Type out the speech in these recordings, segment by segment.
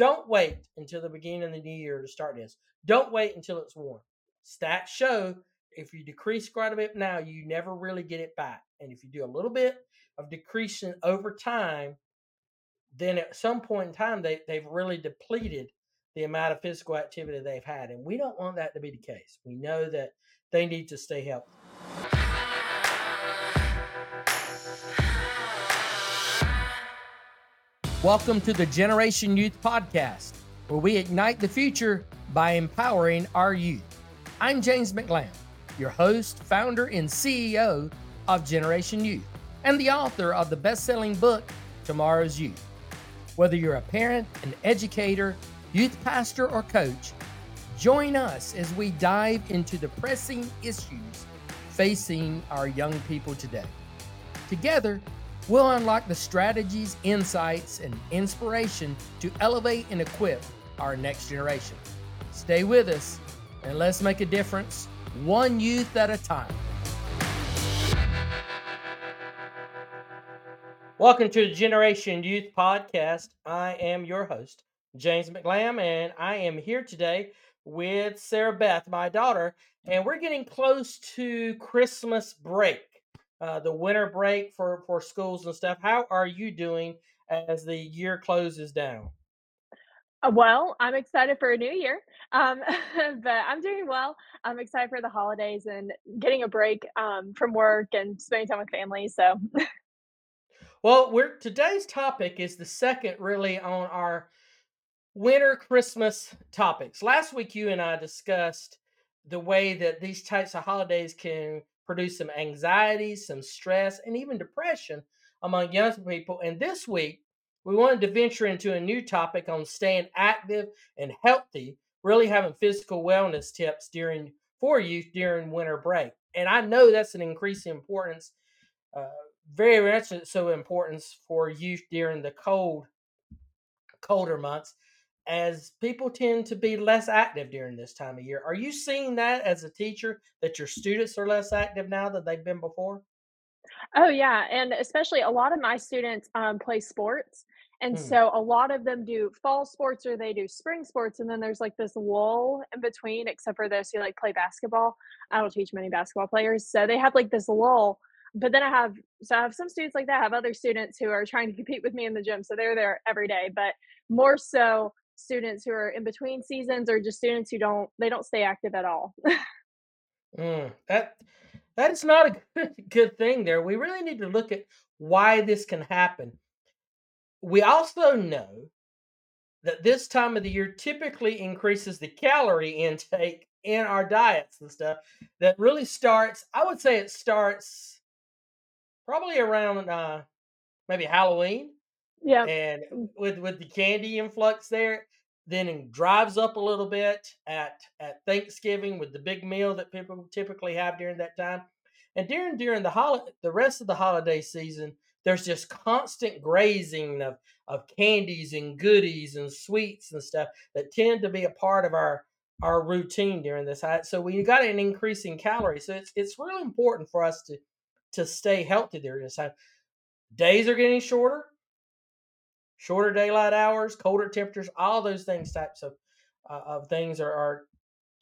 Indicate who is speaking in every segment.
Speaker 1: don't wait until the beginning of the new year to start this. Don't wait until it's warm. Stats show if you decrease quite a bit now, you never really get it back. And if you do a little bit of decreasing over time, then at some point in time they, they've really depleted the amount of physical activity they've had. And we don't want that to be the case. We know that they need to stay healthy. Welcome to the Generation Youth Podcast, where we ignite the future by empowering our youth. I'm James McLam, your host, founder, and CEO of Generation Youth, and the author of the best selling book, Tomorrow's Youth. Whether you're a parent, an educator, youth pastor, or coach, join us as we dive into the pressing issues facing our young people today. Together, We'll unlock the strategies, insights, and inspiration to elevate and equip our next generation. Stay with us and let's make a difference one youth at a time. Welcome to the Generation Youth Podcast. I am your host, James McLam, and I am here today with Sarah Beth, my daughter, and we're getting close to Christmas break uh, the winter break for for schools and stuff. How are you doing as the year closes down?
Speaker 2: Uh, well, I'm excited for a new year, um, but I'm doing well. I'm excited for the holidays and getting a break um, from work and spending time with family. So,
Speaker 1: well, we're today's topic is the second really on our winter Christmas topics. Last week, you and I discussed the way that these types of holidays can produce some anxiety, some stress, and even depression among young people. And this week, we wanted to venture into a new topic on staying active and healthy, really having physical wellness tips during for youth during winter break. And I know that's an increasing importance, uh, very much so importance for youth during the cold, colder months as people tend to be less active during this time of year. Are you seeing that as a teacher that your students are less active now than they've been before?
Speaker 2: oh yeah, and especially a lot of my students um, play sports, and
Speaker 1: Hmm.
Speaker 2: so a lot of them do fall sports or they do spring sports, and then there's like this lull in between, except for those who like play basketball. I don't teach many basketball players, so they have like this lull. But then I have so I have some students like that. I have other students who are trying to compete with me in the gym, so they're there every day. But more so, students who are in between seasons or just students who don't they don't stay active at all.
Speaker 1: Mm, that that is not a good, good thing there. We really need to look at why this can happen. We also know that this time of the year typically increases the calorie intake in our diets and stuff. That really starts, I would say it starts probably around uh, maybe Halloween
Speaker 2: yeah.
Speaker 1: and with with the candy influx there then it drives up a little bit at at thanksgiving with the big meal that people typically have during that time and during during the hol- the rest of the holiday season there's just constant grazing of of candies and goodies and sweets and stuff that tend to be a part of our our routine during this so we got an increase in calories so it's it's really important for us to to stay healthy during this time days are getting shorter shorter daylight hours, colder temperatures, all those things types of uh, of things are, are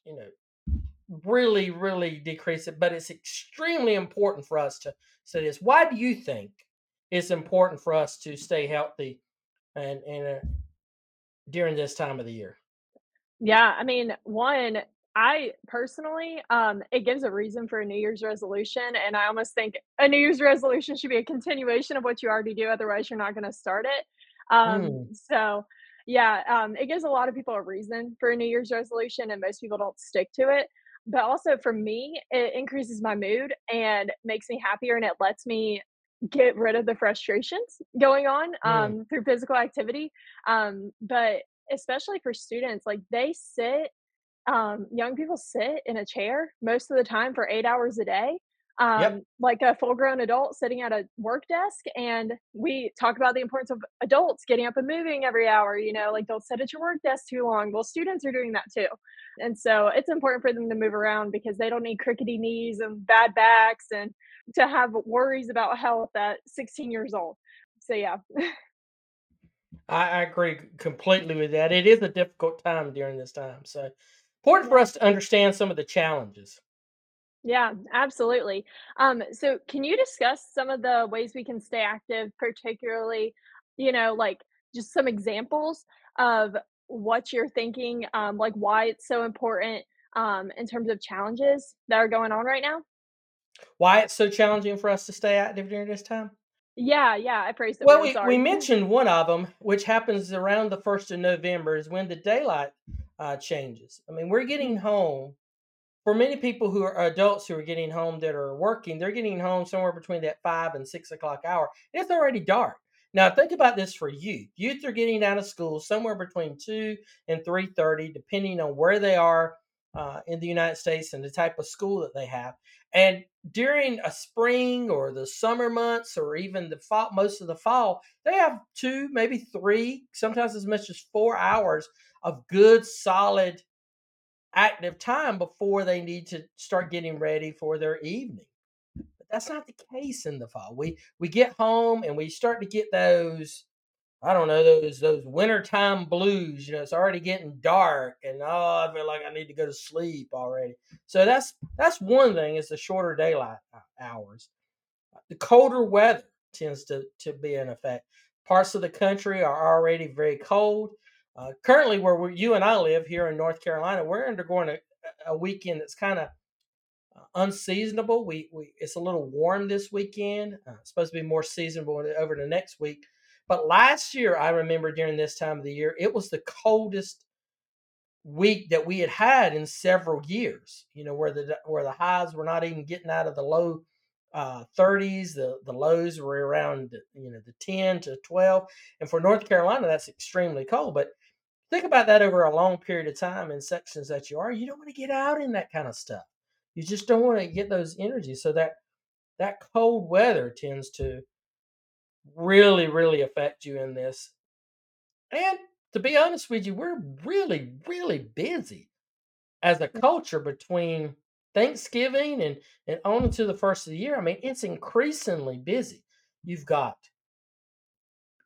Speaker 1: you know really really decrease it. But it's extremely important for us to say this. Why do you think it's important for us to stay healthy and and uh, during this time of the year?
Speaker 2: Yeah, I mean, one, I personally, um, it gives a reason for a New Year's resolution, and I almost think a New Year's resolution should be a continuation of what you already do, otherwise you're not gonna start it. Um,
Speaker 1: Mm,
Speaker 2: so yeah, um, it gives a lot of people a reason for a New Year's resolution, and most people don't stick to it. But also for me, it increases my mood and makes me happier, and it lets me get rid of the frustrations going on
Speaker 1: mm,
Speaker 2: um, through physical activity. Um, but especially for students, like they sit um, young people sit in a chair most of the time for 8 hours a day,
Speaker 1: yep.
Speaker 2: um, like a full-grown adult sitting at a work desk, and we talk about the importance of adults getting up and moving every hour, you know, like, don't sit at your work desk too long. Well, students are doing that too, and so it's important for them to move around because they don't need crickety knees and bad backs and to have worries about health at 16 years old. So, yeah.
Speaker 1: I, I agree completely with that. It is a difficult time during this time. So important for us to understand some of the challenges.
Speaker 2: Yeah, absolutely. Um, so can you discuss some of the ways we can stay active, particularly, you know, like just some examples of what you're thinking, um, like why it's so important, um, in terms of challenges that are going on right now?
Speaker 1: Why it's so challenging for us to stay active during this time?
Speaker 2: Yeah, yeah, I phrased it
Speaker 1: Well, we, we mentioned one of them, which happens around the 1st of November, is when the daylight uh, changes. I mean, we're getting
Speaker 2: Mm,
Speaker 1: home for many people who are adults who are getting home that are working, they're getting home somewhere between that five and six o'clock hour. It's already dark. Now think about this for youth. Youth are getting out of school somewhere between two and three thirty, depending on where they are uh, in the United States and the type of school that they have. And during a spring or the summer months or even the fall, most of the fall, they have two, maybe three, sometimes as much as four hours of good, solid active time before they need to start getting ready for their evening. But that's not the case in the fall. We we get home and we start to get those I don't know those those wintertime blues. You know, it's already getting dark, and oh, I feel like I need to go to sleep already. So that's that's one thing is the shorter daylight hours. The colder weather tends to, to be in effect. Parts of the country are already very cold. Uh, currently, where we, you and I live here in North Carolina, we're undergoing a, a weekend that's kind of uh, unseasonable. We, we it's a little warm this weekend. Uh, it's supposed to be more seasonable over the next week. But last year, I remember during this time of the year, it was the coldest week that we had had in several years. You know, where the where the highs were not even getting out of the low uh, 30s. The the lows were around you know the 10 to 12. And for North Carolina, that's extremely cold. But think about that over a long period of time in sections that you are. You don't want to get out in that kind of stuff. You just don't want to get those energies. So that that cold weather tends to really really affect you in this. And to be honest with you, we're really really busy as a mm. culture between Thanksgiving and and on into the first of the year, I mean, it's increasingly busy. You've got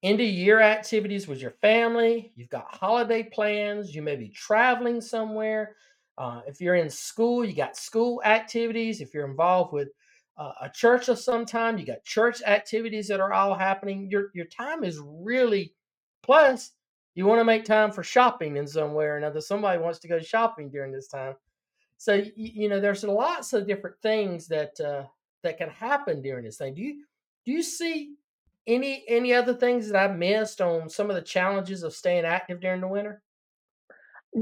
Speaker 1: end of year activities with your family. You've got holiday plans. You may be traveling somewhere. Uh, if you're in school, you got school activities. If you're involved with uh, a church of some time, you got church activities that are all happening. Your your time is really plus you want to make time for shopping in some way or another. Somebody wants to go shopping during this time so y- you know, there's lots of different things that uh, that can happen during this thing. Do you do you see any any other things that I've missed on some of the challenges of staying active during the winter?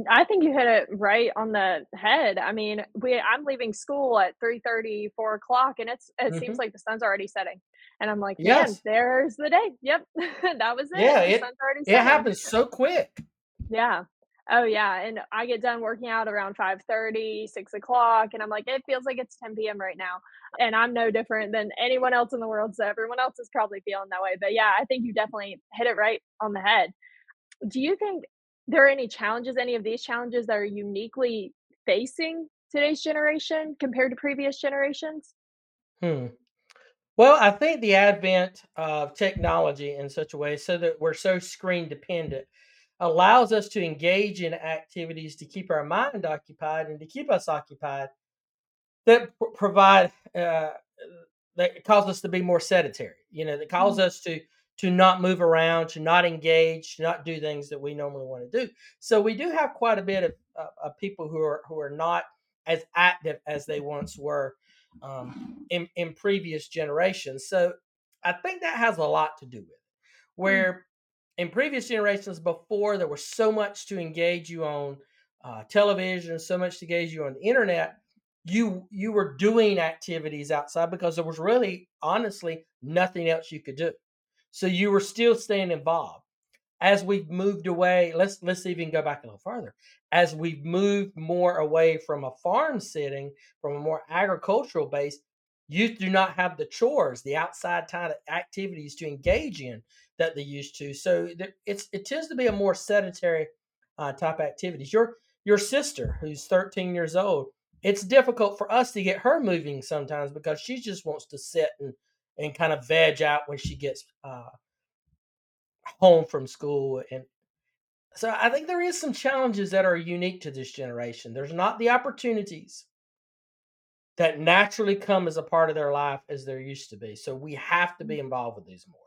Speaker 2: I think you hit it right on the head. I mean, we I'm leaving school at three thirty, four o'clock, and it's it seems
Speaker 1: hmm
Speaker 2: like the sun's already setting. And I'm like, "Man,
Speaker 1: Yes.
Speaker 2: there's the day. Yep, that was it.
Speaker 1: Yeah.
Speaker 2: The
Speaker 1: It it
Speaker 2: setting."
Speaker 1: happens so quick.
Speaker 2: Yeah. Oh, yeah, and I get done working out around five thirty, six o'clock, and I'm like, "It feels like it's 10 PM right now." And I'm no different than anyone else in the world, so everyone else is probably feeling that way. But, yeah, I think you definitely hit it right on the head. Do you think there are any challenges, any of these challenges that are uniquely facing today's generation compared to previous generations?
Speaker 1: Hmm. Well, I think the advent of technology in such a way so that we're so screen dependent allows us to engage in activities to keep our mind occupied and to keep us occupied that p- provide uh, that cause us to be more sedentary. You know, that cause
Speaker 2: Mm,
Speaker 1: us to to not move around, to not engage, to not do things that we normally want to do. So we do have quite a bit of, of, of people who are who are not as active as they once were um, in in previous generations. So I think that has a lot to do with it.
Speaker 2: mm,
Speaker 1: Where in previous generations before there was so much to engage you on uh, television, so much to engage you on the internet you you were doing activities outside because there was really honestly nothing else you could do. So you were still staying involved. As we've moved away let's let's even go back a little further as we've moved more away from a farm setting from a more agricultural base youth do not have the chores the outside kind of activities to engage in that they used to. So it's it tends to be a more sedentary uh, type activities. Your your sister who's 13 years old it's difficult for us to get her moving sometimes because she just wants to sit and and kind of veg out when she gets uh, home from school and so I think there is some challenges that are unique to this generation. There's not the opportunities that naturally come as a part of their life as there used to be. So we have to be
Speaker 2: Mm.
Speaker 1: involved with these more.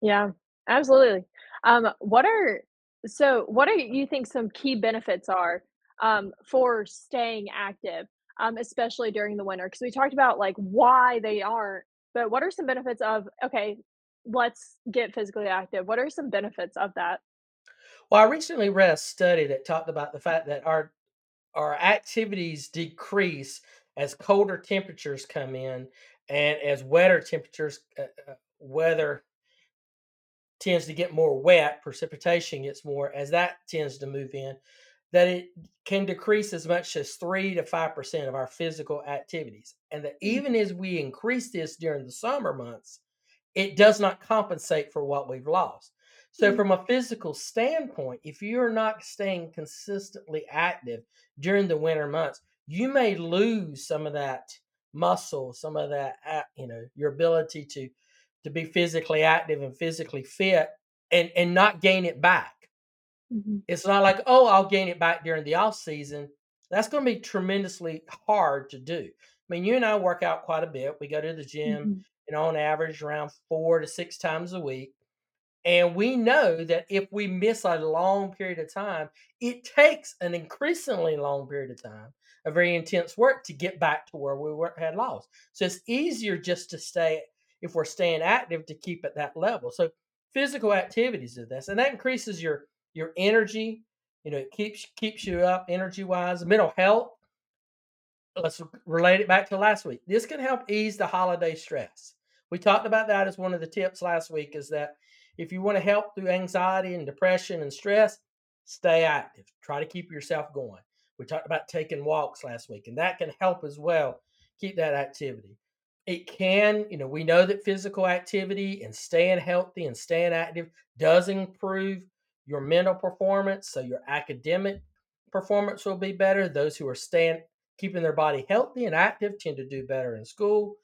Speaker 2: Yeah, absolutely. Um, what are so what do you think some key benefits are um, for staying active, um, especially during the winter? Because we talked about like why they aren't, but what are some benefits of okay, let's get physically active. What are some benefits of that?
Speaker 1: Well, I recently read a study that talked about the fact that our our activities decrease as colder temperatures come in and as wetter temperatures uh, uh, weather tends to get more wet, precipitation gets more as that tends to move in, that it can decrease as much as 3 to 5% of our physical activities. And that
Speaker 2: Mm,
Speaker 1: even as we increase this during the summer months, it does not compensate for what we've lost. So,
Speaker 2: mm,
Speaker 1: from a physical standpoint, if you're not staying consistently active during the winter months, you may lose some of that muscle, some of that, you know, your ability to to be physically active and physically fit, and and not gain it back.
Speaker 2: Mhm,
Speaker 1: It's not like oh, I'll gain it back during the off season. That's going to be tremendously hard to do. I mean, you and I work out quite a bit. We go to the gym,
Speaker 2: mhm,
Speaker 1: you know, on average around four to six times a week and we know that if we miss a long period of time, it takes an increasingly long period of time, a very intense work to get back to where we were, had lost. So it's easier just to stay, if we're staying active, to keep at that level. So physical activities of this, and that increases your your energy. You know, it keeps keeps you up energy wise. Mental health let's relate it back to last week. This can help ease the holiday stress. We talked about that as one of the tips last week is that if you want to help through anxiety and depression and stress, stay active. Try to keep yourself going. We talked about taking walks last week, and that can help as well keep that activity. It can, you know, we know that physical activity and staying healthy and staying active does improve your mental performance. So your academic performance will be better. Those who are staying keeping their body healthy and active tend to do better in school.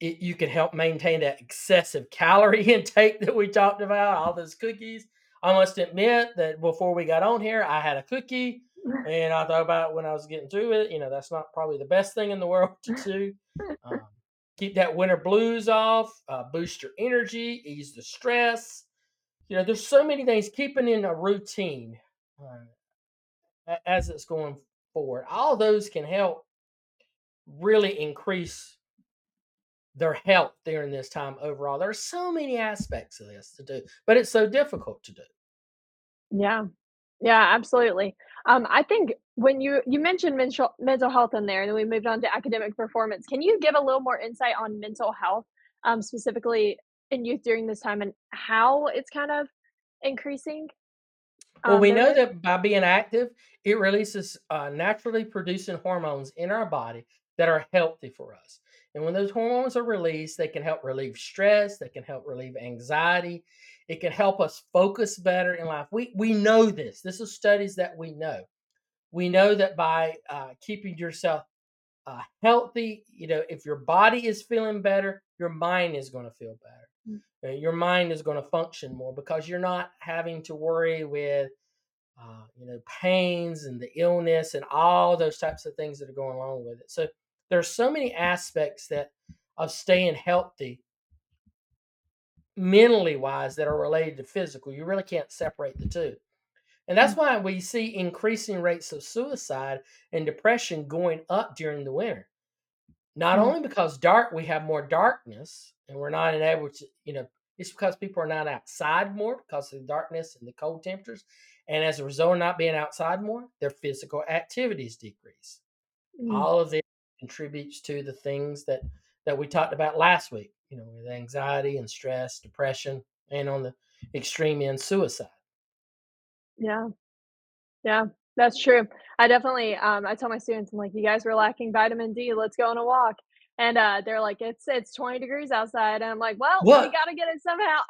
Speaker 1: It, you can help maintain that excessive calorie intake that we talked about, all those cookies. I must admit that before we got on here, I had a cookie and I thought about when I was getting through it, you know, that's not probably the best thing in the world to do. Um, keep that winter blues off, uh, boost your energy, ease the stress. You know, there's so many things keeping in a routine uh, as it's going forward. All those can help really increase their health during this time overall. There are so many aspects of this to do, but it's so difficult to do.
Speaker 2: yeah. Yeah, absolutely. Um, I think when you you mentioned mental mental health in there, and then we moved on to academic performance. Can you give a little more insight on mental health, um, specifically in youth during this time, and how it's kind of increasing
Speaker 1: Well,
Speaker 2: um,
Speaker 1: we know that by being active, it releases uh, naturally producing hormones in our body that are healthy for us. And when those hormones are released, they can help relieve stress, they can help relieve anxiety, it can help us focus better in life. We we know this. This is studies that we know. We know that by uh, keeping yourself uh, healthy, you know, if your body is feeling better, your mind is going to feel better.
Speaker 2: Mm,
Speaker 1: Uh, Your mind is going to function more because you're not having to worry with uh, you know, pains and the illness and all those types of things that are going along with it. So there's so many aspects that of staying healthy mentally wise that are related to physical. You really can't separate the two. And that's
Speaker 2: mm,
Speaker 1: why we see increasing rates of suicide and depression going up during the winter. Not
Speaker 2: mm.
Speaker 1: only because dark we have more darkness and we're not able to, you know, it's because people are not outside more because of the darkness and the cold temperatures. And as a result of not being outside more, their physical activities decrease.
Speaker 2: Mm,
Speaker 1: All of this contributes to the things that that we talked about last week, you know, with anxiety and stress, depression, and on the extreme end, suicide.
Speaker 2: yeah, yeah, that's true. I definitely, um, I tell my students, I'm like, "You guys were lacking vitamin D. Let's go on a walk." And uh, they're like, "It's it's 20 degrees outside," and I'm like, "Well, we got to get it somehow."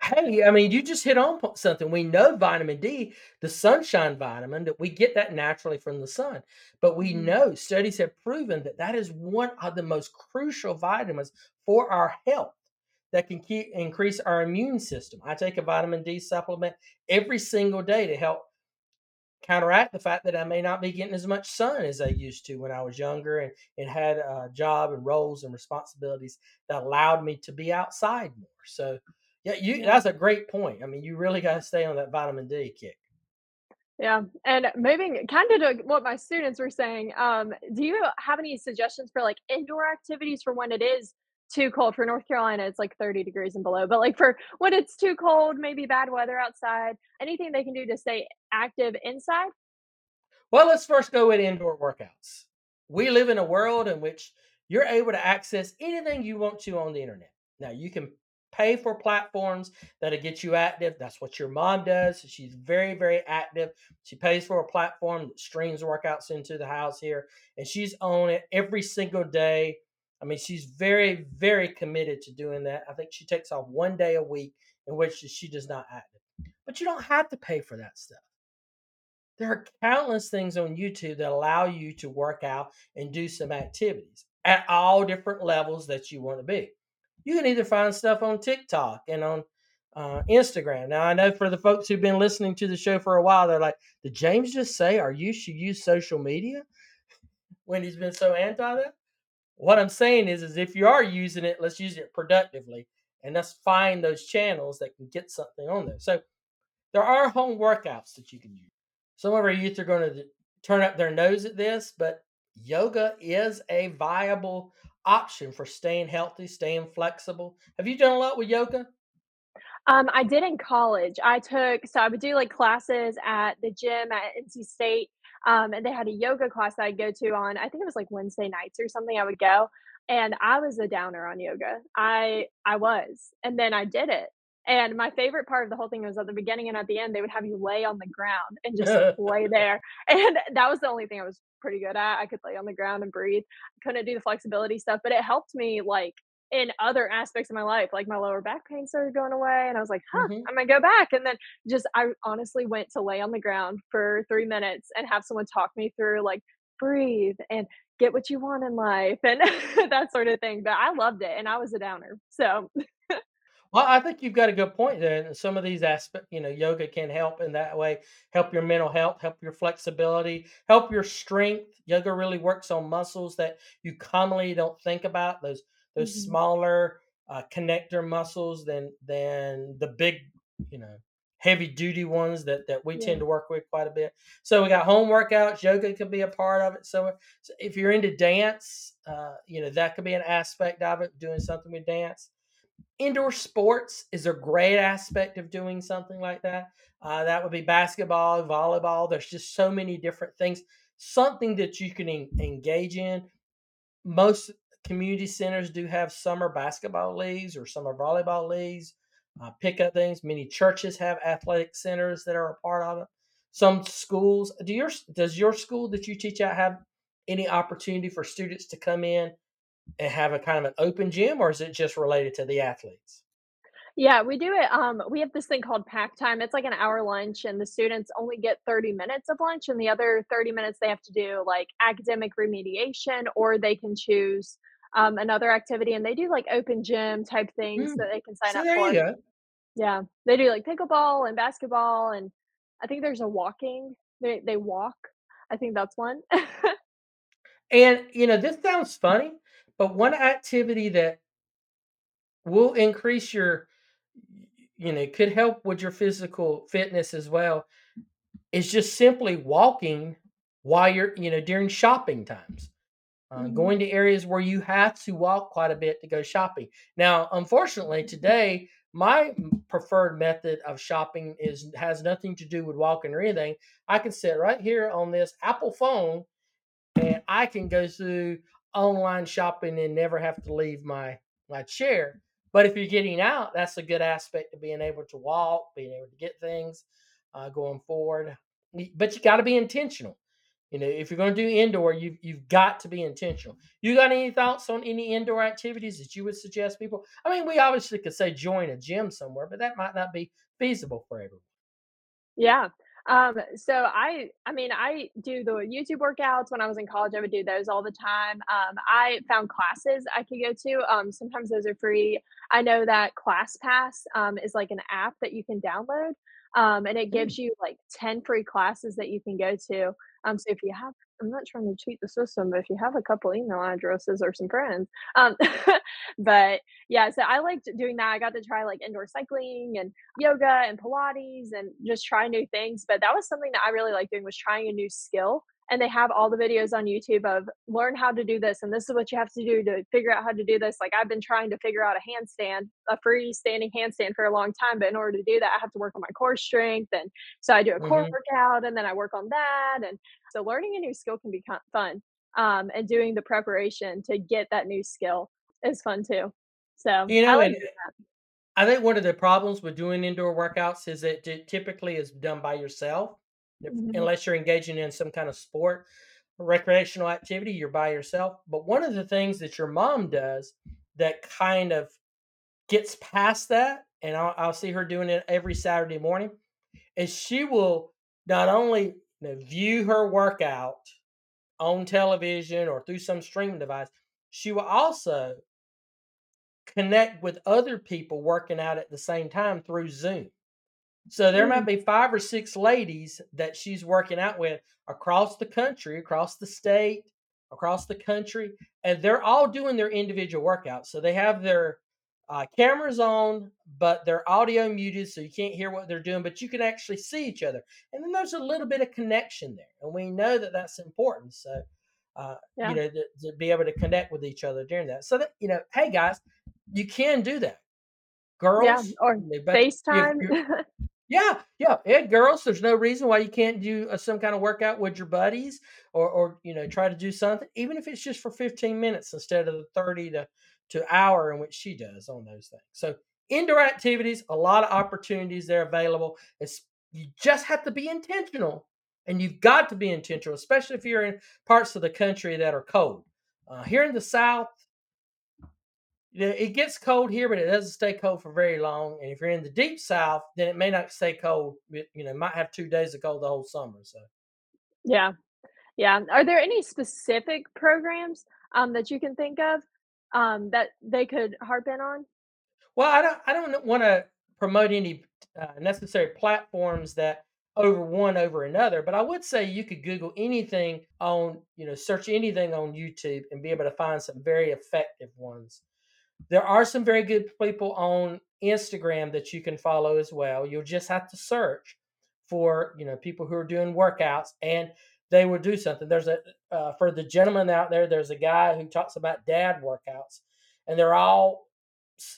Speaker 1: Hey, I mean, you just hit on something. We know vitamin D, the sunshine vitamin, that we get that naturally from the sun. But we
Speaker 2: Mhm,
Speaker 1: know studies have proven that that is one of the most crucial vitamins for our health. that can keep increase our immune system. I take a vitamin D supplement every single day to help counteract the fact that I may not be getting as much sun as I used to when I was younger and, and had a job and roles and responsibilities that allowed me to be outside more. So yeah, you that's a great point. I mean, you really got to stay on that vitamin D kick.
Speaker 2: Yeah, and moving kind of to what my students were saying, um, do you have any suggestions for like indoor activities for when it is too cold? For North Carolina, it's like 30 degrees and below, but like for when it's too cold, maybe bad weather outside, anything they can do to stay active inside?
Speaker 1: Well, let's first go with indoor workouts. We live in a world in which you're able to access anything you want to on the internet. Now, you can pay for platforms that'll get you active. That's what your mom does. She's very, very active. She pays for a platform that streams workouts into the house here, and she's on it every single day. I mean, she's very, very committed to doing that. I think she takes off one day a week in which she does not active. But you don't have to pay for that stuff. There are countless things on YouTube that allow you to work out and do some activities at all different levels that you want to be. You can either find stuff on TikTok and on uh, Instagram. Now, I know for the folks who've been listening to the show for a while, they're like, did James just say, are you should use social media when he's been so anti that? What I'm saying is, is if you are using it, let's use it productively and let's find those channels that can get something on there. So there are home workouts that you can use. Some of our youth are going to turn up their nose at this, but yoga is a viable option for staying healthy, staying flexible. Have you done a lot with yoga?
Speaker 2: Um, I did in college. I took so I would do like classes at the gym at NC State, um, and they had a yoga class that I'd go to on I think it was like Wednesday nights or something. I would go, and I was a downer on yoga. I I was, and then I did it. And my favorite part of the whole thing was at the beginning and at the end, they would have you lay on the ground and just lay there. And that was the only thing I was pretty good at. I could lay on the ground and breathe. I Couldn't do the flexibility stuff, but it helped me like in other aspects of my life. Like my lower back pain started going away, and I was like, huh,
Speaker 1: hmm
Speaker 2: I'm gonna go back. And then just I honestly went to lay on the ground for three minutes and have someone talk me through like breathe and get what you want in life and that sort of thing. But I loved it and I was a downer. So
Speaker 1: Well, I think you've got a good point there. Some of these aspects, you know, yoga can help in that way, help your mental health, help your flexibility, help your strength. Yoga really works on muscles that you commonly don't think about. Those those
Speaker 2: mhm.
Speaker 1: smaller uh, connector muscles than than the big, you know, heavy duty ones that that we
Speaker 2: yeah.
Speaker 1: tend to work with quite a bit. So we got home workouts. Yoga could be a part of it. So, so if you're into dance, uh, you know, that could be an aspect of it. Doing something with dance indoor sports is a great aspect of doing something like that. Uh, that would be basketball, volleyball. There's just so many different things. Something that you can en- engage in. Most community centers do have summer basketball leagues or summer volleyball leagues. Uh, pick up things. Many churches have athletic centers that are a part of it. Some schools do your does your school that you teach at have any opportunity for students to come in and have a kind of an open gym, or is it just related to the athletes?
Speaker 2: Yeah, we do it. Um, we have this thing called pack time. It's like an hour lunch, and the students only get 30 minutes of lunch, and the other 30 minutes they have to do like academic remediation, or they can choose um, another activity. And they do like open gym type things
Speaker 1: Mm,
Speaker 2: that they can sign
Speaker 1: so
Speaker 2: up
Speaker 1: there you
Speaker 2: for.
Speaker 1: go.
Speaker 2: Yeah, they do like pickleball and basketball, and I think there's a walking. They they walk. I think that's one.
Speaker 1: And you know, this sounds funny, but one activity that will increase your, you know, could help with your physical fitness as well is just simply walking while you're, you know, during shopping times. Uh,
Speaker 2: hmm
Speaker 1: going to areas where you have to walk quite a bit to go shopping. Now, unfortunately, today my preferred method of shopping is has nothing to do with walking or anything. I can sit right here on this Apple phone and I can go through online shopping and never have to leave my my chair. But if you're getting out, that's a good aspect of being able to walk, being able to get things uh, going forward. But you got to be intentional. You know, if you're going to do indoor, you've you've got to be intentional. You got any thoughts on any indoor activities that you would suggest people? I mean, we obviously could say join a gym somewhere, but that might not be feasible for everyone.
Speaker 2: Yeah. Um, so I I mean, I do the YouTube workouts when I was in college, I would do those all the time. Um, I found classes I could go to, um, sometimes those are free. I know that ClassPass, um, is like an app that you can download, um, and it
Speaker 1: Mm.
Speaker 2: gives you like 10 free classes that you can go to. Um, so if you have I'm not trying to cheat the system, but if you have a couple email addresses or some friends, um, but yeah, so I liked doing that. I got to try like indoor cycling and yoga and Pilates and just try new things. But that was something that I really liked doing was trying a new skill. And they have all the videos on YouTube of learn how to do this, and this is what you have to do to figure out how to do this. Like I've been trying to figure out a handstand, a freestanding handstand for a long time, but in order to do that, I have to work on my core strength. And so I do a core
Speaker 1: Mhm.
Speaker 2: workout and then I work on that. And so learning a new skill can be fun. Um, and doing the preparation to get that new skill is fun too. So
Speaker 1: You
Speaker 2: I
Speaker 1: know,
Speaker 2: like that.
Speaker 1: I think one of the problems with doing indoor workouts is that it typically is done by yourself.
Speaker 2: Mhm.
Speaker 1: unless you're engaging in some kind of sport recreational activity, you're by yourself. But one of the things that your mom does that kind of gets past that, and I'll, I'll see her doing it every Saturday morning, is she will not only you know, view her workout on television or through some streaming device, she will also connect with other people working out at the same time through Zoom. So there might
Speaker 2: Mm,
Speaker 1: be 5 or 6 ladies that she's working out with across the country, across the state, across the country, and they're all doing their individual workouts. So they have their uh, cameras on, but their audio muted, so you can't hear what they're doing, but you can actually see each other. And then there's a little bit of connection there, and we know that that's important. So, uh, you know, to, to be able to connect with each other during that. So that you know, hey guys, you can do that, girls Yeah,
Speaker 2: or
Speaker 1: You know, but if
Speaker 2: FaceTime.
Speaker 1: you yeah, yeah, and girls, there's no reason why you can't do uh, some kind of workout with your buddies, or, or you know, try to do something, even if it's just for 15 minutes instead of the 30 to to hour in which she does on those things. So indoor activities, a lot of opportunities there available. It's you just have to be intentional, and you've got to be intentional, especially if you're in parts of the country that are cold. Uh, here in the South, it gets cold here, but it doesn't stay cold for very long. And if you're in the deep south, then it may not stay cold. It, you know, might have two days of cold the whole summer. So,
Speaker 2: Yeah, yeah. Are there any specific programs, um, that you can think of, um, that they could harp in on?
Speaker 1: well, I don't, I don't want to promote any uh, necessary platforms that over one over another, but I would say you could Google anything on, you know, search anything on YouTube and be able to find some very effective ones. There are some very good people on Instagram that you can follow as well. You'll just have to search for, you know, people who are doing workouts and they will do something. There's a uh, for the gentleman out there, there's a guy who talks about dad workouts and they're all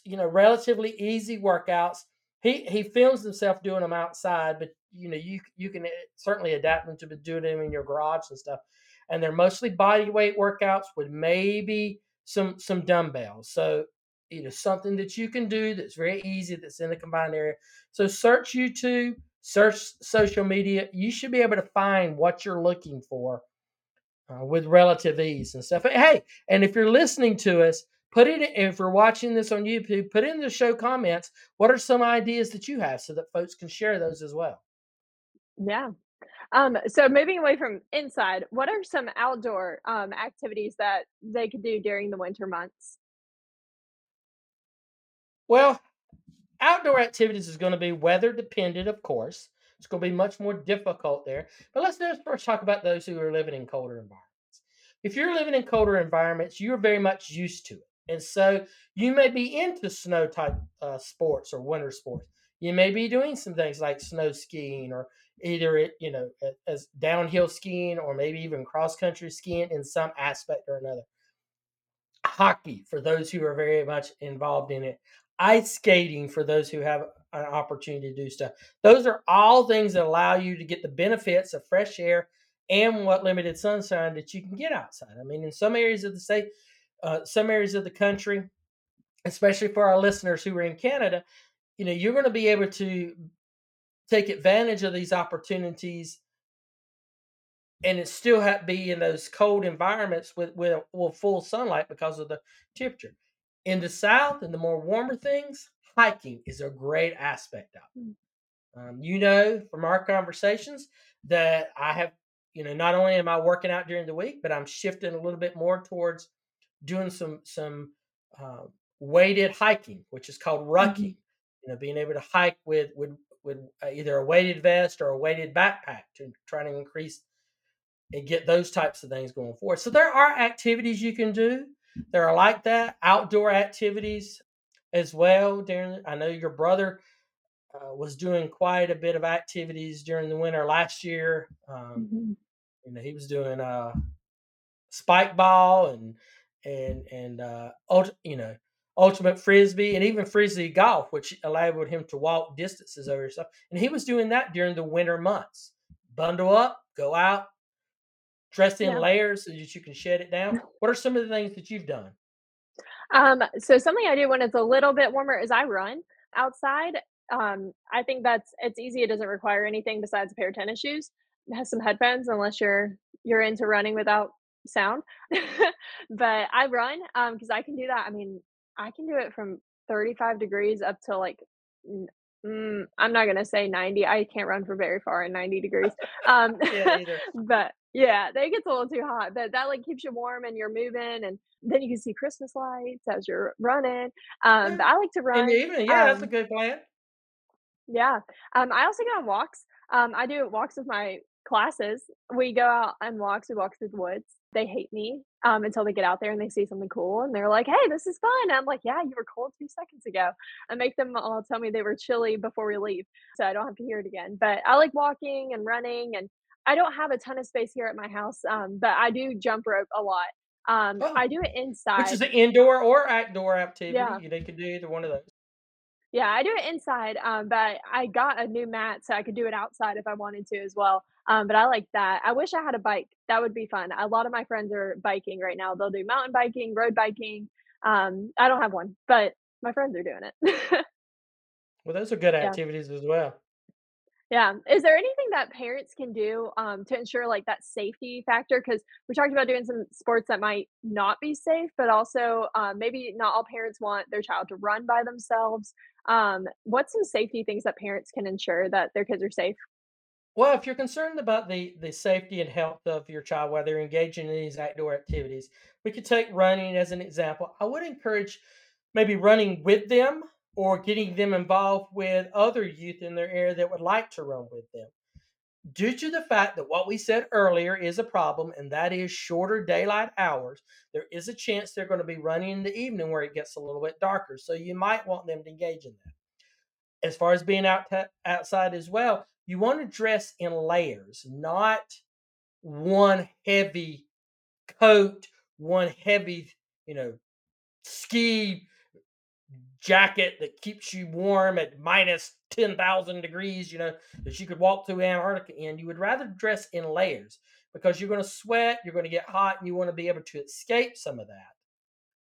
Speaker 1: you know relatively easy workouts. He he films himself doing them outside, but you know you you can eh, certainly adapt them to doing them in your garage and stuff. And they're mostly body weight workouts with maybe some some dumbbells. So you know something that you can do that's very easy that's in the combined area. So search YouTube, search social media. You should be able to find what you're looking for uh, with relative ease and stuff. Hey, and if you're listening to us, put it in, if you're watching this on YouTube, put in the show comments. What are some ideas that you have so that folks can share those as well?
Speaker 2: Yeah. Um, so moving away from inside, what are some outdoor, um, activities that they could do during the winter months?
Speaker 1: Well, outdoor activities is going to be weather dependent, of course. It's going to be much more difficult there. But let's just first talk about those who are living in colder environments. If you're living in colder environments, you're very much used to it. And so you may be into snow type uh, sports or winter sports. You may be doing some things like snow skiing or either it, you know, as downhill skiing or maybe even cross country skiing in some aspect or another hockey for those who are very much involved in it, ice skating for those who have an opportunity to do stuff. Those are all things that allow you to get the benefits of fresh air and what limited sunshine that you can get outside. I mean, in some areas of the state, uh, some areas of the country, especially for our listeners who are in Canada, you know, you're going to be able to take advantage of these opportunities and it still have be in those cold environments with, with with full sunlight because of the temperature. In the south and the more warmer things, hiking is a great aspect of. it. Um, you know from our conversations that I have, you know, not only am I working out during the week, but I'm shifting a little bit more towards doing some some uh, weighted hiking, which is called rucking.
Speaker 2: Mhm.
Speaker 1: You know, being able to hike with with with uh, either a weighted vest or a weighted backpack to try to increase and get those types of things going forward. So there are activities you can do. There are like that outdoor activities as well. During I know your brother uh, was doing quite a bit of activities during the winter last year. Um,
Speaker 2: Mhm.
Speaker 1: you know, he was doing uh, spike ball and and and uh, you know ultimate frisbee and even frisbee golf, which allowed him to walk distances over stuff. And he was doing that during the winter months. Bundle up, go out, dress in
Speaker 2: Yeah.
Speaker 1: layers so that you can shed it down. What are some of the things that you've done?
Speaker 2: Um, so something I do when it's a little bit warmer is I run outside. Um, I think that's it's easy. It doesn't require anything besides a pair of tennis shoes. It has some headphones unless you're you're into running without sound. but I run um because I can do that. I mean, I can do it from 35 degrees up to like mm, I'm not gonna say 90. I can't run for very far in 90 degrees. Um,
Speaker 1: Yeah,
Speaker 2: but yeah, that gets a little too hot. But that like keeps you warm and you're moving and then you can see Christmas lights as you're running. Um,
Speaker 1: Yeah.
Speaker 2: I like to run
Speaker 1: In the evening, yeah, that's a
Speaker 2: Um,
Speaker 1: good plan.
Speaker 2: yeah. Um, I also go on walks. Um, I do walks with my classes. We go out on walks. We walk through the woods. They hate me um, until they get out there and they see something cool and they're like, "Hey, this is fun." And I'm like, "Yeah, you were cold two seconds ago." I make them all tell me they were chilly before we leave, so I don't have to hear it again. But I like walking and running, and I don't have a ton of space here at my house, um, but I do jump rope a lot. Um,
Speaker 1: Oh,
Speaker 2: I do it inside,
Speaker 1: which is an indoor or outdoor activity.
Speaker 2: Yeah.
Speaker 1: They could do either one of those.
Speaker 2: Yeah, I do it inside, um, but I got a new mat so I could do it outside if I wanted to as well. Um, but I like that. I wish I had a bike. That would be fun. A lot of my friends are biking right now. They'll do mountain biking, road biking. Um, I don't have one, but my friends are doing it.
Speaker 1: Well, those are good
Speaker 2: Yeah.
Speaker 1: activities as well.
Speaker 2: Yeah. Is there anything that parents can do, um, to ensure, like, that safety factor? Because we talked about doing some sports that might not be safe, but also, um, maybe not all parents want their child to run by themselves. Um, what's some safety things that parents can ensure that their kids are safe?
Speaker 1: Well, if you're concerned about the the safety and health of your child while they're engaging in these outdoor activities, we could take running as an example. I would encourage maybe running with them or getting them involved with other youth in their area that would like to run with them. Due to the fact that what we said earlier is a problem, and that is shorter daylight hours, there is a chance they're going to be running in the evening where it gets a little bit darker. So you might want them to engage in that. As far as being out outside as well, you want to dress in layers, not one heavy coat, one heavy, you know, ski jacket that keeps you warm at minus 10,000 degrees, you know, that you could walk through Antarctica in. You would rather dress in layers because you're going to sweat, you're going to get hot, and you want to be able to escape some of that.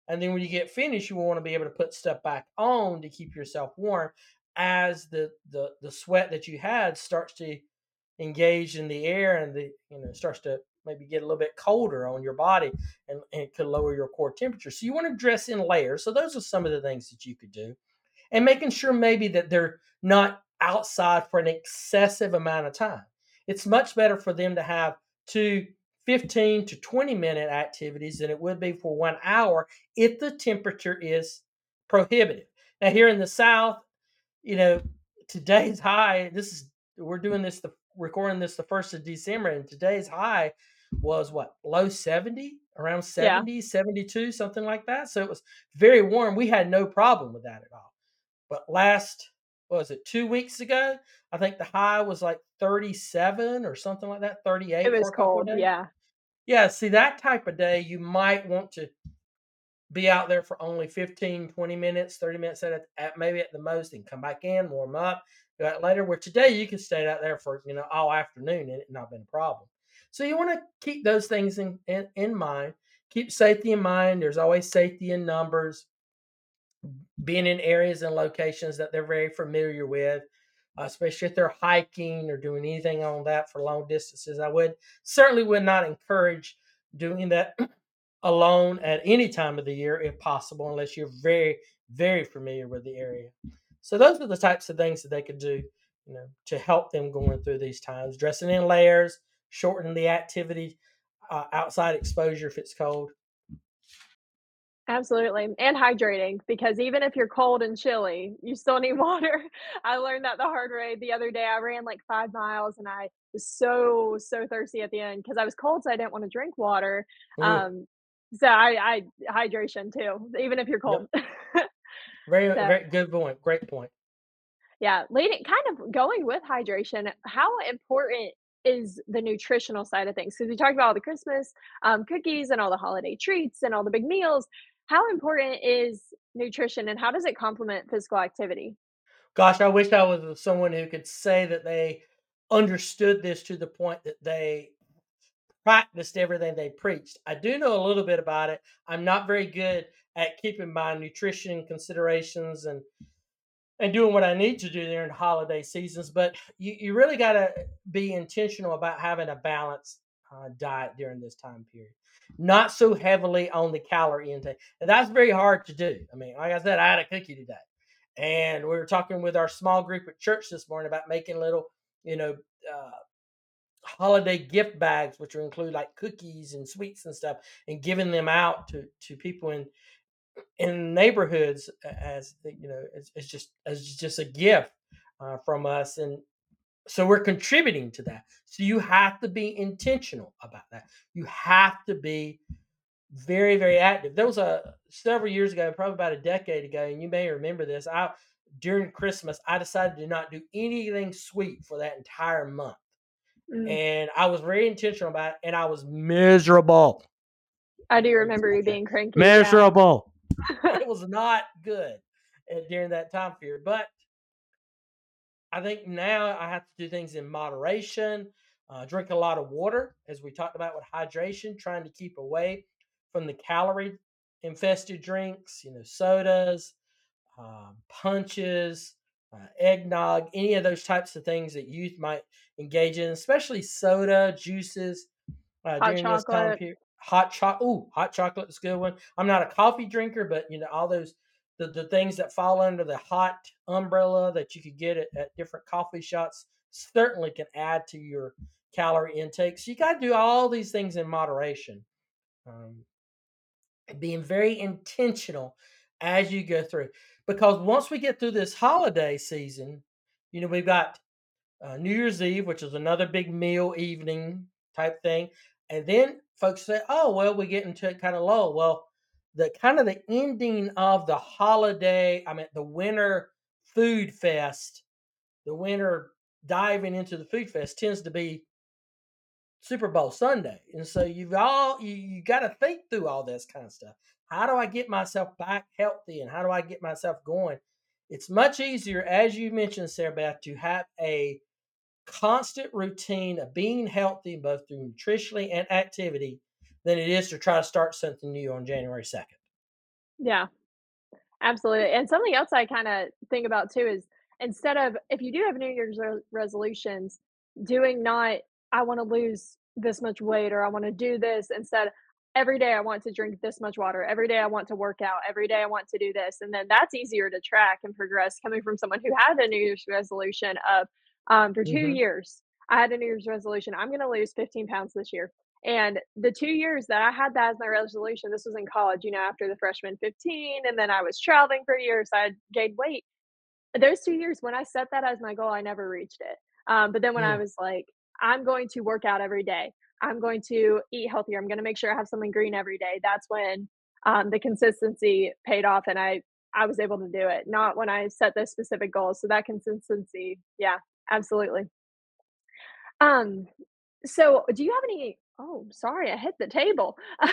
Speaker 1: And then when you get finished, you want to be able to put stuff back on to keep yourself warm as the the the sweat that you had starts to engage in the air and the you know starts to maybe get a little bit colder on your body and, and it could lower your core temperature. So you want to dress in layers. So those are some of the things that you could do. And making sure maybe that they're not outside for an excessive amount of time. It's much better for them to have two 15 to 20 minute activities than it would be for one hour if the temperature is prohibitive. Now, here in the South, you know, today's high, this is, we're doing this, the recording this the 1st of December, and today's high was what, low 70, around
Speaker 2: Yeah.
Speaker 1: 70, 72, something like that. So it was very warm. We had no problem with that at all. But last, what was it, two weeks ago? I think the high was like 37 or something like that, 38 It
Speaker 2: was
Speaker 1: a couple of
Speaker 2: cold, yeah.
Speaker 1: Yeah, see that type of day, you might want to be out there for only 15, 20 minutes, 30 minutes at, at maybe at the most, and come back in, warm up, go out later. Where today you can stay out there for you know all afternoon and it not been a problem. So you want to keep those things in, in in mind. Keep safety in mind. There's always safety in numbers. Being in areas and locations that they're very familiar with, especially if they're hiking or doing anything on that for long distances. I would certainly would not encourage doing that alone at any time of the year if possible, unless you're very, very familiar with the area. So those are the types of things that they could do you know, to help them going through these times. Dressing in layers, shortening the activity, uh, outside exposure if it's cold.
Speaker 2: Absolutely, and hydrating because even if you're cold and chilly, you still need water. I learned that the hard way the other day. I ran like 5 miles and I was so, so thirsty at the end because I was cold, so I didn't wanna drink water.
Speaker 1: Mm,
Speaker 2: Um, so I I hydration too, even if you're
Speaker 1: yep.
Speaker 2: cold.
Speaker 1: Very,
Speaker 2: So
Speaker 1: very good point. Great point.
Speaker 2: Yeah, leading kind of going with hydration, how important is the nutritional side of things? Because we talked about all the Christmas um, cookies and all the holiday treats and all the big meals. How important is nutrition and how does it complement physical activity?
Speaker 1: Gosh, I wish I was someone who could say that they understood this to the point that they practiced everything they preached. I do know a little bit about it. I'm not very good at keeping my nutrition considerations and and doing what I need to do during holiday seasons. But you, you really got to be intentional about having a balanced uh, diet during this time period, not so heavily on the calorie intake. And that's very hard to do. I mean, like I said, I had a cookie today, and we were talking with our small group at church this morning about making little, you know. Uh, holiday gift bags which will include like cookies and sweets and stuff and giving them out to to people in in neighborhoods as you know it's, it's just as just a gift uh, from us and so we're contributing to that. So you have to be intentional about that. You have to be very very active. There was a several years ago probably about a decade ago and you may remember this i during christmas i decided to not do anything sweet for that entire month
Speaker 2: Mm,
Speaker 1: and i was very intentional about it and i was miserable
Speaker 2: I do remember you being cranky. Yeah.
Speaker 1: miserable it was not good uh, during that time period. But I think now I have to do things in moderation, uh, drink a lot of water, as we talked about with hydration, trying to keep away from the calorie infested drinks, you know, sodas, um, punches, uh, eggnog, any of those types of things that youth might engage in, especially soda, juices, uh,
Speaker 2: Hot
Speaker 1: during this time
Speaker 2: chocolate.
Speaker 1: period. Hot chocolate. Ooh, hot chocolate is a good one. I'm not a coffee drinker, but you know all those the, the things that fall under the hot umbrella that you could get at, at different coffee shops certainly can add to your calorie intake. So you got to do all these things in moderation, um, being very intentional as you go through. Because once we get through this holiday season, you know we've got uh, New Year's Eve, which is another big meal evening type thing. And then folks say, oh, well, we get into it kind of low. Well, the kind of the ending of the holiday, I mean, the winter food fest, the winter diving into the food fest tends to be Super Bowl Sunday. And so you've all, you, you got to think through all this kind of stuff. How do I get myself back healthy and how do I get myself going? It's much easier, as you mentioned, Sarah Beth, to have a constant routine of being healthy, both through nutritionally and activity, than it is to try to start something new on January 2nd.
Speaker 2: Yeah. Absolutely, and something else I kinda think about too is instead of if you do have New Year's re resolutions, doing not, "I wanna lose this much weight," or, "I wanna do this," instead, "Every day I want to drink this much water. Every day I want to work out. Every day I want to do this," and then that's easier to track and progress coming from someone who had a New Year's resolution of, um, for 2
Speaker 1: hmm
Speaker 2: years, I had a New Year's resolution, "I'm gonna lose 15 pounds this year." And the 2 years that I had that as my resolution, this was in college, you know, after the freshman 15, and then I was traveling for years, so I gained weight. Those 2 years, when I set that as my goal, I never reached it. Um, but then when I
Speaker 1: Mm.
Speaker 2: was like, "I'm going to work out every day. I'm going to eat healthier. I'm gonna make sure I have something green every day." That's when, um, the consistency paid off and I I was able to do it, not when I set those specific goals. So that consistency, yeah, absolutely. Um, so, do you have any oh, sorry, I hit the table.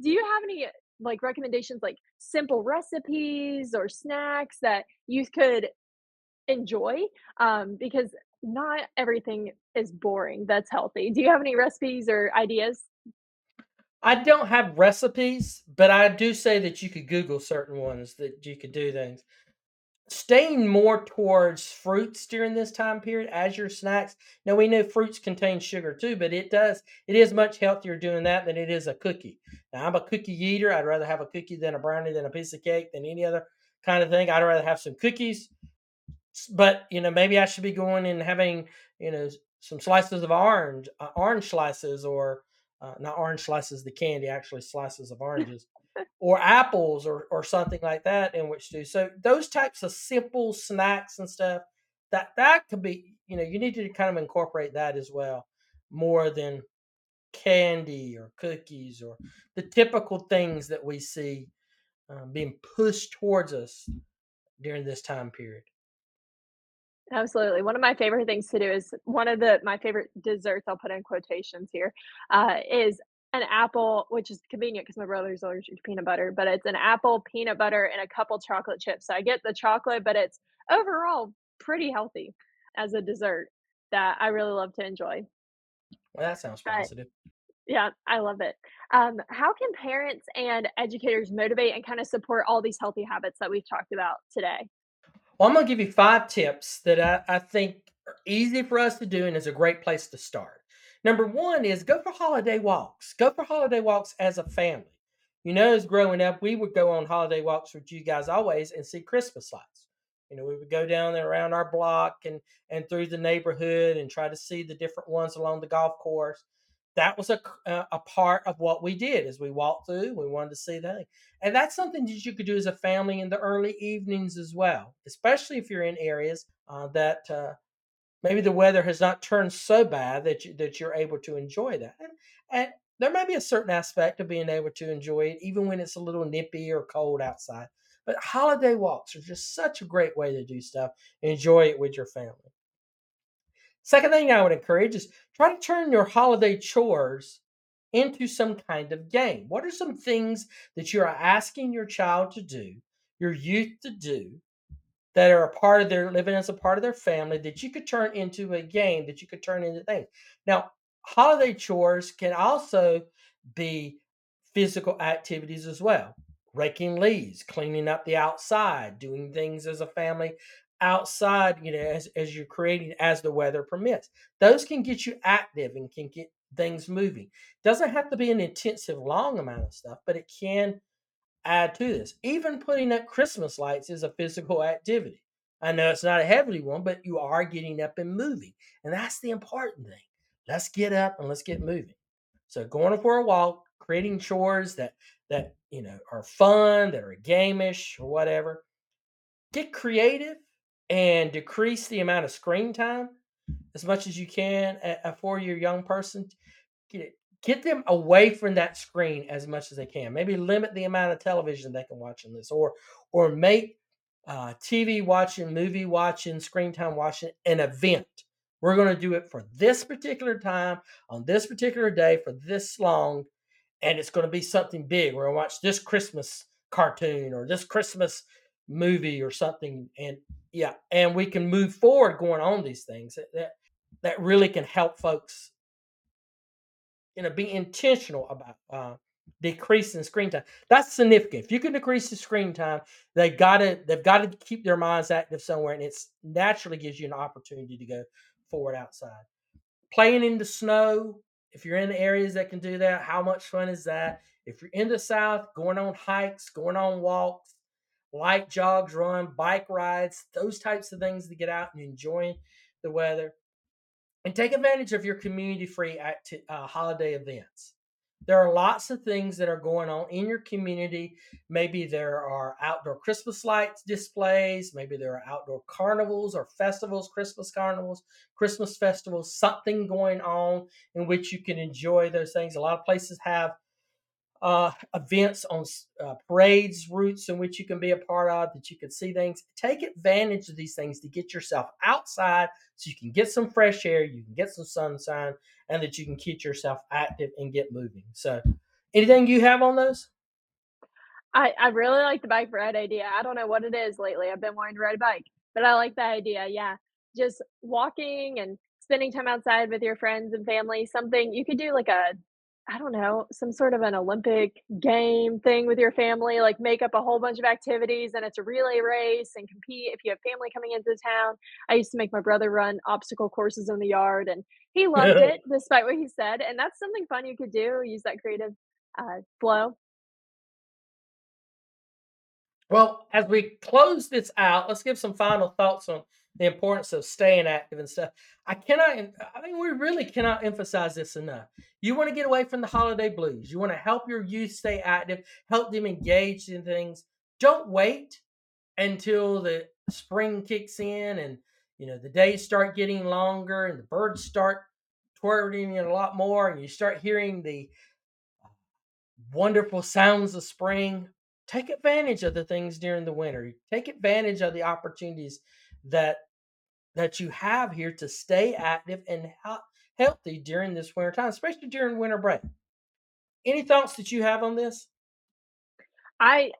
Speaker 2: Do you have any, like, recommendations, like, simple recipes or snacks that youth could enjoy? Um, because not everything is boring that's healthy. Do you have any recipes or ideas?
Speaker 1: I don't have recipes, but I do say that you could Google certain ones that you could do things. Staying more towards fruits during this time period as your snacks. Now we know fruits contain sugar too, but it does it is much healthier doing that than it is a cookie. Now I'm a cookie eater. I'd rather have a cookie than a brownie than a piece of cake than any other kind of thing. I'd rather have some cookies but you know maybe I should be going and having you know some slices of orange, uh, orange slices, or uh, not orange slices, the candy, actually slices of oranges, or apples, or or something like that in which to. So those types of simple snacks and stuff that that could be you know you need to kind of incorporate that as well more than candy or cookies or the typical things that we see um, being pushed towards us during this time period.
Speaker 2: Absolutely. One of my favorite things to do is one of the my favorite desserts, I'll put in quotations here, uh, is an apple, which is convenient because my brother's allergic to peanut butter, but it's an apple, peanut butter, and a couple chocolate chips. So I get the chocolate, but it's overall pretty healthy as a dessert that I really love to enjoy.
Speaker 1: Well, that sounds positive.
Speaker 2: yeah, I love it. Um, how can parents and educators motivate and kind of support all these healthy habits that we've talked about today?
Speaker 1: Well, I'm gonna give you five tips that I, I think are easy for us to do and is a great place to start. Number one is go for holiday walks. Go for holiday walks as a family. You know, as growing up, we would go on holiday walks with you guys always and see Christmas lights. You know, we would go down there around our block and and through the neighborhood and try to see the different ones along the golf course. That was a uh, a part of what we did as we walked through. We wanted to see that, and that's something that you could do as a family in the early evenings as well, especially if you're in areas uh, that uh, maybe the weather has not turned so bad that you, that you're able to enjoy that. And, and there may be a certain aspect of being able to enjoy it even when it's a little nippy or cold outside. But holiday walks are just such a great way to do stuff enjoy it with your family. Second thing I would encourage is try to turn your holiday chores into some kind of game. What are some things that you're asking your child to do, your youth to do, that are a part of their living as a part of their family that you could turn into a game that you could turn into things. Now, holiday chores can also be physical activities as well. Raking leaves, cleaning up the outside, doing things as a family outside, you know, as, as you're creating as the weather permits. Those can get you active and can get things moving. Doesn't have to be an intensive long amount of stuff, but it can add to this. Even putting up Christmas lights is a physical activity. I know it's not a heavy one, but you are getting up and moving. And that's the important thing. Let's get up and let's get moving. So going for a walk, creating chores that that you know are fun, that are gamish or whatever. Get creative and decrease the amount of screen time as much as you can for your young person get get them away from that screen as much as they can. Maybe limit the amount of television they can watch in this, or or make uh, TV watching, movie watching, screen time watching an event. We're going to do it for this particular time on this particular day for this long, and it's going to be something big. We're going to watch this Christmas cartoon or this Christmas movie or something, and yeah, and we can move forward going on these things that that, really can help folks you know, be intentional about uh, decreasing screen time. That's significant. If you can decrease the screen time, they gotta they've got to keep their minds active somewhere, and it's naturally gives you an opportunity to go forward outside. Playing in the snow, if you're in the areas that can do that, how much fun is that? If you're in the south, going on hikes, going on walks, light jogs, run, bike rides, those types of things to get out and enjoying the weather and take advantage of your community free acti- uh, holiday events. There are lots of things that are going on in your community. Maybe there are outdoor Christmas lights displays. Maybe there are outdoor carnivals or festivals, Christmas carnivals, Christmas festivals, something going on in which you can enjoy those things. A lot of places have uh, events on uh, parades, routes in which you can be a part of, that you can see things. Take advantage of these things to get yourself outside so you can get some fresh air, you can get some sunshine, and that you can keep yourself active and get moving. So, anything you have on those?
Speaker 2: I I really like the bike ride idea. I don't know what it is lately. I've been wanting to ride a bike, but I like that idea. Yeah. Just walking and spending time outside with your friends and family, something you could do like a I don't know, some sort of an Olympic game thing with your family, like make up a whole bunch of activities and it's a relay race and compete if you have family coming into town. I used to make my brother run obstacle courses in the yard and he loved it despite what he said. And that's something fun you could do, use that creative uh, flow.
Speaker 1: well, as we close this out, let's give some final thoughts on the importance of staying active and stuff. I cannot, I mean, we really cannot emphasize this enough. You want to get away from the holiday blues. You want to help your youth stay active, help them engage in things. Don't wait until the spring kicks in and you know the days start getting longer and the birds start twittering a lot more and you start hearing the wonderful sounds of spring take advantage of the things during the winter take advantage of the opportunities that that you have here to stay active and healthy during this winter time especially during winter break. Any thoughts that you have on this?
Speaker 2: I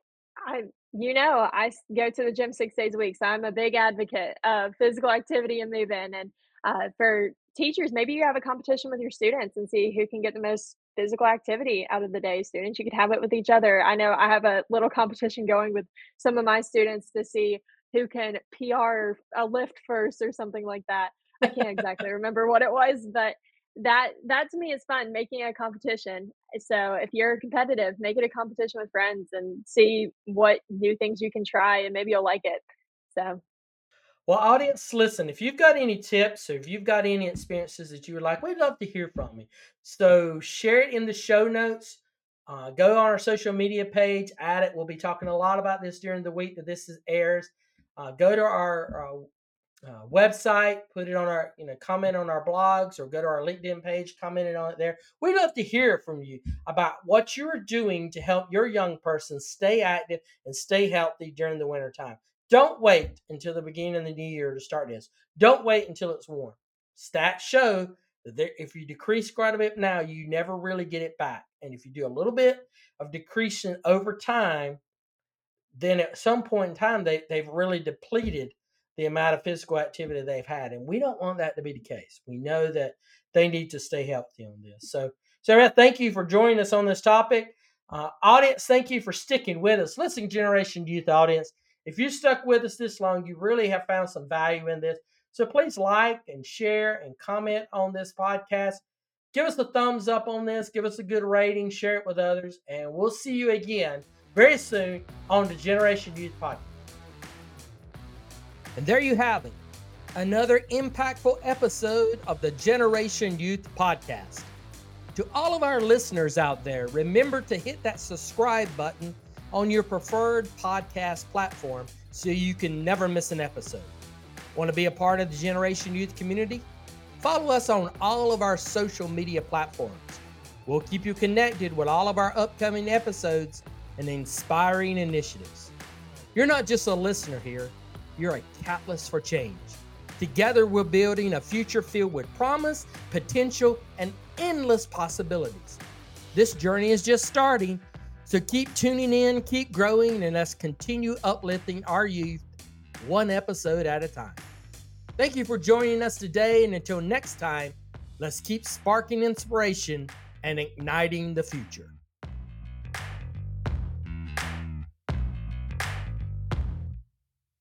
Speaker 2: i you know i go to the gym six days a week so i'm a big advocate of physical activity and movement and uh, for teachers maybe you have a competition with your students and see who can get the most physical activity out of the day. Students you could have it with each other. I know i have a little competition going with some of my students to see who can pr a lift first or something like that i can't exactly remember what it was but that that to me is fun making a competition so if you're competitive make it a competition with friends and see what new things you can try and maybe you'll like it so
Speaker 1: well, audience, listen, if you've got any tips or if you've got any experiences that you would like, we'd love to hear from you. So share it in the show notes. Uh, go on our social media page, add it. We'll be talking a lot about this during the week that this is airs. Uh, go to our uh, uh, website, put it on our, you know, comment on our blogs or go to our LinkedIn page, comment it on it there. We'd love to hear from you about what you're doing to help your young person stay active and stay healthy during the winter time. Don't wait until the beginning of the new year to start this. Don't wait until it's warm. Stats show that if you decrease quite a bit now, you never really get it back. And if you do a little bit of decreasing over time, then at some point in time, they, they've really depleted the amount of physical activity they've had. And we don't want that to be the case. We know that they need to stay healthy on this. So, Sarah, thank you for joining us on this topic. Uh, audience, thank you for sticking with us. Listen, Generation Youth audience, if you stuck with us this long, you really have found some value in this. So please like and share and comment on this podcast. Give us a thumbs up on this, give us a good rating, share it with others, and we'll see you again very soon on the Generation Youth Podcast. And there you have it, another impactful episode of the Generation Youth Podcast. To all of our listeners out there, remember to hit that subscribe button on your preferred podcast platform so you can never miss an episode. Want to be a part of the Generation Youth community? Follow us on all of our social media platforms. We'll keep you connected with all of our upcoming episodes and inspiring initiatives. You're not just a listener here, you're a catalyst for change. Together, we're building a future filled with promise, potential, and endless possibilities. This journey is just starting so keep tuning in, keep growing, and let's continue uplifting our youth one episode at a time. Thank you for joining us today, and until next time, let's keep sparking inspiration and igniting the future.